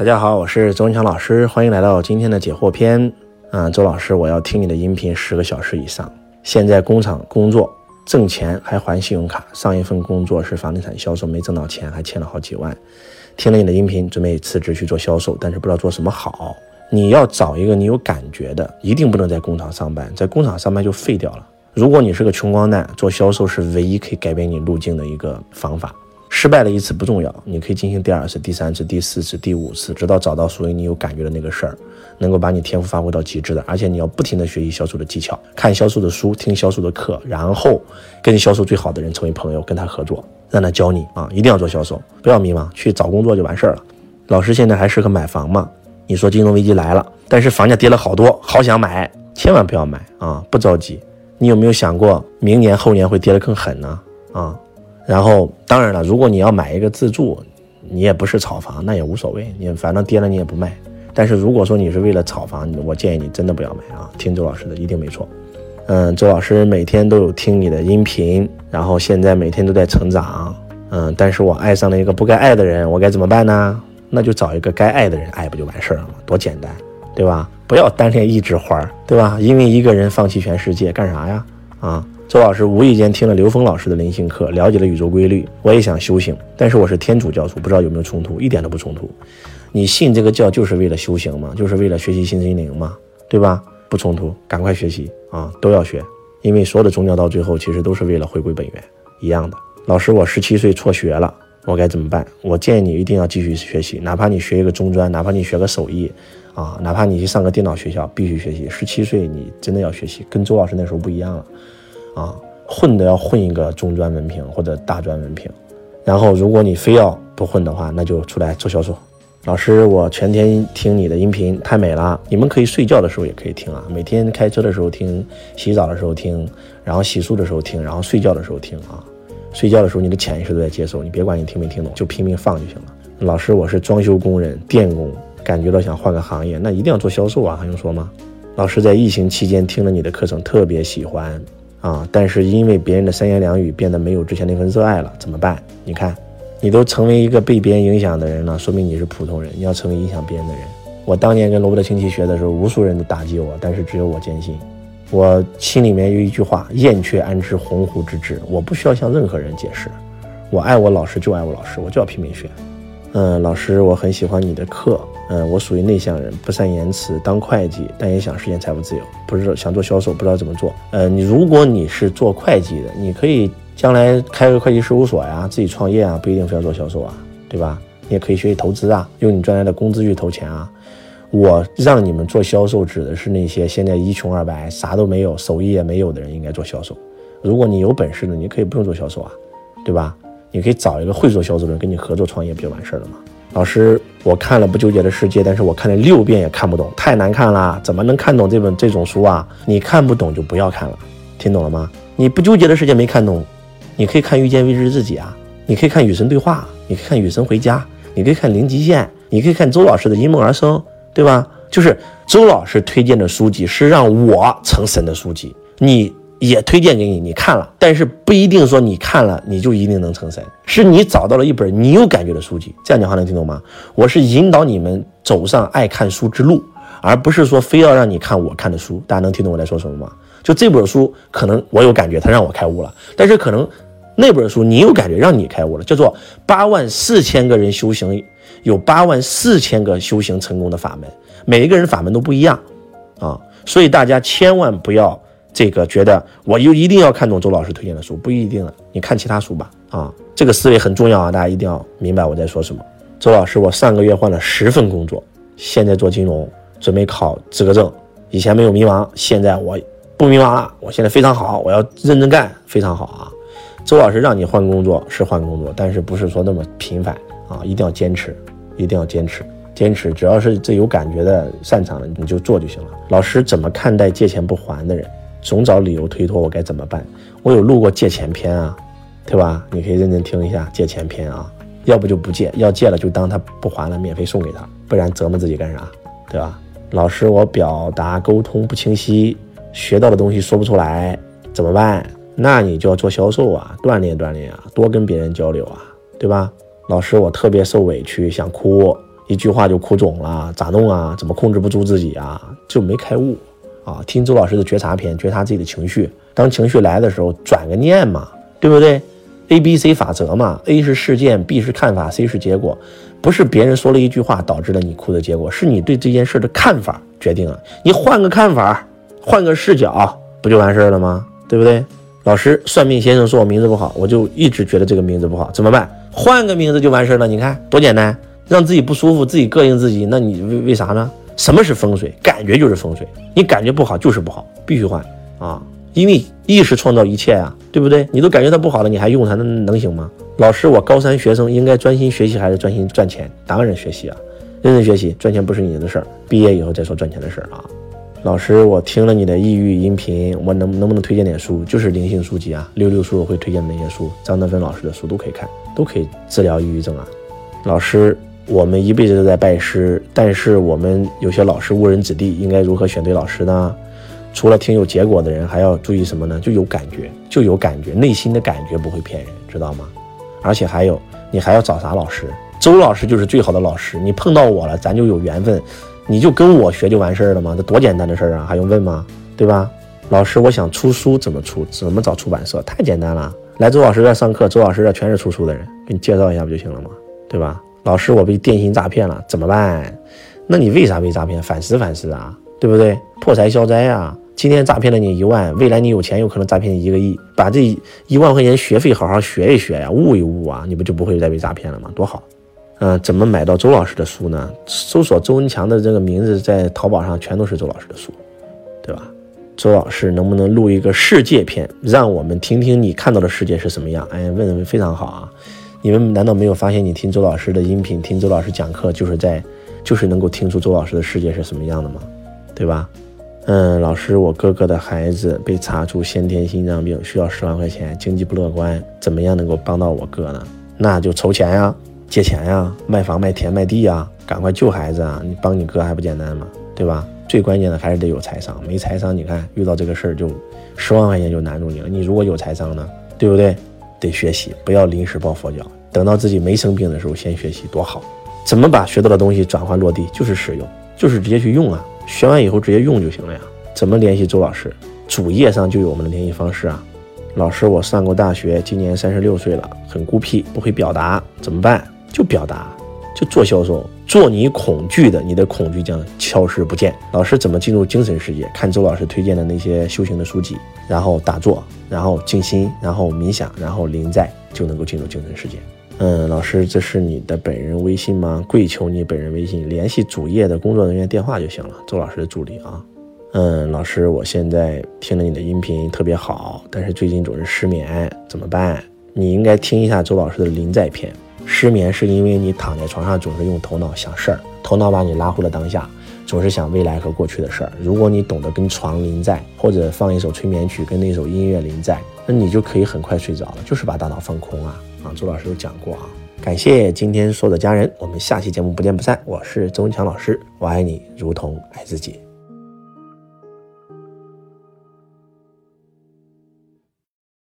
大家好，我是周文强老师，欢迎来到今天的解惑篇。啊，周老师，我要听你的音频十个小时以上。现在工厂工作挣钱还还信用卡，上一份工作是房地产销售，没挣到钱还欠了好几万。听了你的音频，准备辞职去做销售，但是不知道做什么好。你要找一个你有感觉的，一定不能在工厂上班，在工厂上班就废掉了。如果你是个穷光蛋，做销售是唯一可以改变你路径的一个方法。失败了一次不重要，你可以进行第二次、第三次、第四次、第五次，直到找到属于你有感觉的那个事儿，能够把你天赋发挥到极致的。而且你要不停的学习销售的技巧，看销售的书，听销售的课，然后跟销售最好的人成为朋友，跟他合作，让他教你啊！一定要做销售，不要迷茫，去找工作就完事儿了。老师现在还适合买房吗？你说金融危机来了，但是房价跌了好多，好想买，千万不要买啊！不着急，你有没有想过明年后年会跌得更狠呢？啊？然后，当然了，如果你要买一个自住，你也不是炒房，那也无所谓，你反正跌了你也不卖。但是如果说你是为了炒房，我建议你真的不要买啊！听周老师的一定没错。嗯，周老师每天都有听你的音频，然后现在每天都在成长。嗯，但是我爱上了一个不该爱的人，我该怎么办呢？那就找一个该爱的人爱不就完事儿了吗？多简单，对吧？不要单恋一枝花儿，对吧？因为一个人放弃全世界干啥呀？啊？周老师无意间听了刘峰老师的灵性课，了解了宇宙规律。我也想修行，但是我是天主教徒，不知道有没有冲突？一点都不冲突。你信这个教就是为了修行吗？就是为了学习新心灵吗？对吧？不冲突，赶快学习啊！都要学，因为所有的宗教到最后其实都是为了回归本源，一样的。老师，我十七岁辍学了，我该怎么办？我建议你一定要继续学习，哪怕你学一个中专，哪怕你学个手艺，啊，哪怕你去上个电脑学校，必须学习。十七岁你真的要学习，跟周老师那时候不一样了。啊，混的要混一个中专文凭或者大专文凭，然后如果你非要不混的话，那就出来做销售。老师，我全天听你的音频，太美了。你们可以睡觉的时候也可以听啊，每天开车的时候听，洗澡的时候听，然后洗漱的时候听，然后睡觉的时候听啊。睡觉的时候你的潜意识都在接受，你别管你听没听懂，就拼命放就行了。老师，我是装修工人、电工，感觉到想换个行业，那一定要做销售啊，还用说吗？老师在疫情期间听了你的课程，特别喜欢。啊！但是因为别人的三言两语变得没有之前那份热爱了，怎么办？你看，你都成为一个被别人影响的人了，说明你是普通人。你要成为影响别人的人。我当年跟罗伯特清崎学的时候，无数人都打击我，但是只有我坚信。我心里面有一句话：燕雀安知鸿鹄之志？我不需要向任何人解释。我爱我老师就爱我老师，我就要拼命学。嗯，老师，我很喜欢你的课。嗯，我属于内向人，不善言辞，当会计，但也想实现财务自由，不是想做销售，不知道怎么做。呃，你如果你是做会计的，你可以将来开个会计事务所呀，自己创业啊，不一定非要做销售啊，对吧？你也可以学习投资啊，用你赚来的工资去投钱啊。我让你们做销售，指的是那些现在一穷二白，啥都没有，手艺也没有的人，应该做销售。如果你有本事的，你可以不用做销售啊，对吧？你可以找一个会做销售的人跟你合作创业，不就完事儿了吗？老师，我看了《不纠结的世界》，但是我看了六遍也看不懂，太难看了，怎么能看懂这本这种书啊？你看不懂就不要看了，听懂了吗？你不纠结的世界没看懂，你可以看《遇见未知自己》啊，你可以看《与神对话》，你可以看《与神回家》，你可以看《零极限》，你可以看周老师的《因梦而生》，对吧？就是周老师推荐的书籍是让我成神的书籍，你。也推荐给你，你看了，但是不一定说你看了你就一定能成神，是你找到了一本你有感觉的书籍。这样讲话能听懂吗？我是引导你们走上爱看书之路，而不是说非要让你看我看的书。大家能听懂我在说什么吗？就这本书可能我有感觉，它让我开悟了，但是可能那本书你有感觉让你开悟了，叫做八万四千个人修行，有八万四千个修行成功的法门，每一个人法门都不一样啊，所以大家千万不要。这个觉得我就一定要看懂周老师推荐的书，不一定了，你看其他书吧。啊，这个思维很重要啊，大家一定要明白我在说什么。周老师，我上个月换了十份工作，现在做金融，准备考资格证。以前没有迷茫，现在我不迷茫了，我现在非常好，我要认真干，非常好啊。周老师让你换工作是换工作，但是不是说那么频繁啊？一定要坚持，一定要坚持，坚持。只要是这有感觉的、擅长的，你就做就行了。老师怎么看待借钱不还的人？总找理由推脱，我该怎么办？我有录过借钱篇啊，对吧？你可以认真听一下借钱篇啊。要不就不借，要借了就当他不还了，免费送给他，不然折磨自己干啥？对吧？老师，我表达沟通不清晰，学到的东西说不出来，怎么办？那你就要做销售啊，锻炼锻炼啊，多跟别人交流啊，对吧？老师，我特别受委屈，想哭，一句话就哭肿了，咋弄啊？怎么控制不住自己啊？就没开悟啊！听周老师的觉察篇，觉察自己的情绪，当情绪来的时候，转个念嘛，对不对？A B C 法则嘛，A 是事件，B 是看法，C 是结果，不是别人说了一句话导致了你哭的结果，是你对这件事的看法决定了。你换个看法，换个视角，不就完事了吗？对不对？老师算命先生说我名字不好，我就一直觉得这个名字不好，怎么办？换个名字就完事了。你看多简单，让自己不舒服，自己膈应自己，那你为为啥呢？什么是风水？感觉就是风水，你感觉不好就是不好，必须换啊！因为意识创造一切啊，对不对？你都感觉它不好了，你还用它，那能行吗？老师，我高三学生应该专心学习还是专心赚钱？当然学习啊，认真学习，赚钱不是你的事儿，毕业以后再说赚钱的事儿啊。老师，我听了你的抑郁音频，我能能不能推荐点书？就是灵性书籍啊，六六书我会推荐的那些书，张德芬老师的书都可以看，都可以治疗抑郁症啊。老师，我们一辈子都在拜师，但是我们有些老师误人子弟，应该如何选对老师呢？除了听有结果的人，还要注意什么呢？就有感觉，就有感觉，内心的感觉不会骗人，知道吗？而且还有，你还要找啥老师？周老师就是最好的老师，你碰到我了，咱就有缘分。你就跟我学就完事儿了吗？这多简单的事儿啊，还用问吗？对吧？老师，我想出书怎么出？怎么找出版社？太简单了，来周老师这上课，周老师这全是出书的人，给你介绍一下不就行了吗？对吧？老师，我被电信诈骗了，怎么办？那你为啥被诈骗？反思反思啊，对不对？破财消灾啊！今天诈骗了你一万，未来你有钱，有可能诈骗一个亿。把这一万块钱学费好好学一学呀，悟一悟啊，你不就不会再被诈骗了吗？多好！嗯，怎么买到周老师的书呢？搜索周文强的这个名字，在淘宝上全都是周老师的书，对吧？周老师能不能录一个世界片，让我们听听你看到的世界是什么样？哎，问的非常好啊！你们难道没有发现，你听周老师的音频，听周老师讲课，就是在，就是能够听出周老师的世界是什么样的吗？对吧？嗯，老师，我哥哥的孩子被查出先天心脏病，需要十万块钱，经济不乐观，怎么样能够帮到我哥呢？那就筹钱呀！借钱呀，卖房卖田卖地呀，赶快救孩子啊！你帮你哥还不简单吗？对吧？最关键的还是得有财商，没财商，你看遇到这个事儿就十万块钱就难住你了。你如果有财商呢，对不对？得学习，不要临时抱佛脚，等到自己没生病的时候先学习，多好！怎么把学到的东西转换落地？就是使用，就是直接去用啊！学完以后直接用就行了呀。怎么联系周老师？主页上就有我们的联系方式啊。老师，我上过大学，今年三十六岁了，很孤僻，不会表达，怎么办？就表达，就做销售，做你恐惧的，你的恐惧将消失不见。老师怎么进入精神世界？看周老师推荐的那些修行的书籍，然后打坐，然后静心，然后冥想，然后临在，就能够进入精神世界。嗯，老师，这是你的本人微信吗？跪求你本人微信，联系主页的工作人员电话就行了。周老师的助理啊。嗯，老师，我现在听了你的音频特别好，但是最近总是失眠，怎么办？你应该听一下周老师的临在篇。失眠是因为你躺在床上总是用头脑想事儿，头脑把你拉回了当下，总是想未来和过去的事儿。如果你懂得跟床临在，或者放一首催眠曲，跟那首音乐临在，那你就可以很快睡着了，就是把大脑放空啊！啊，周老师有讲过啊。感谢今天所有的家人，我们下期节目不见不散。我是周文强老师，我爱你如同爱自己。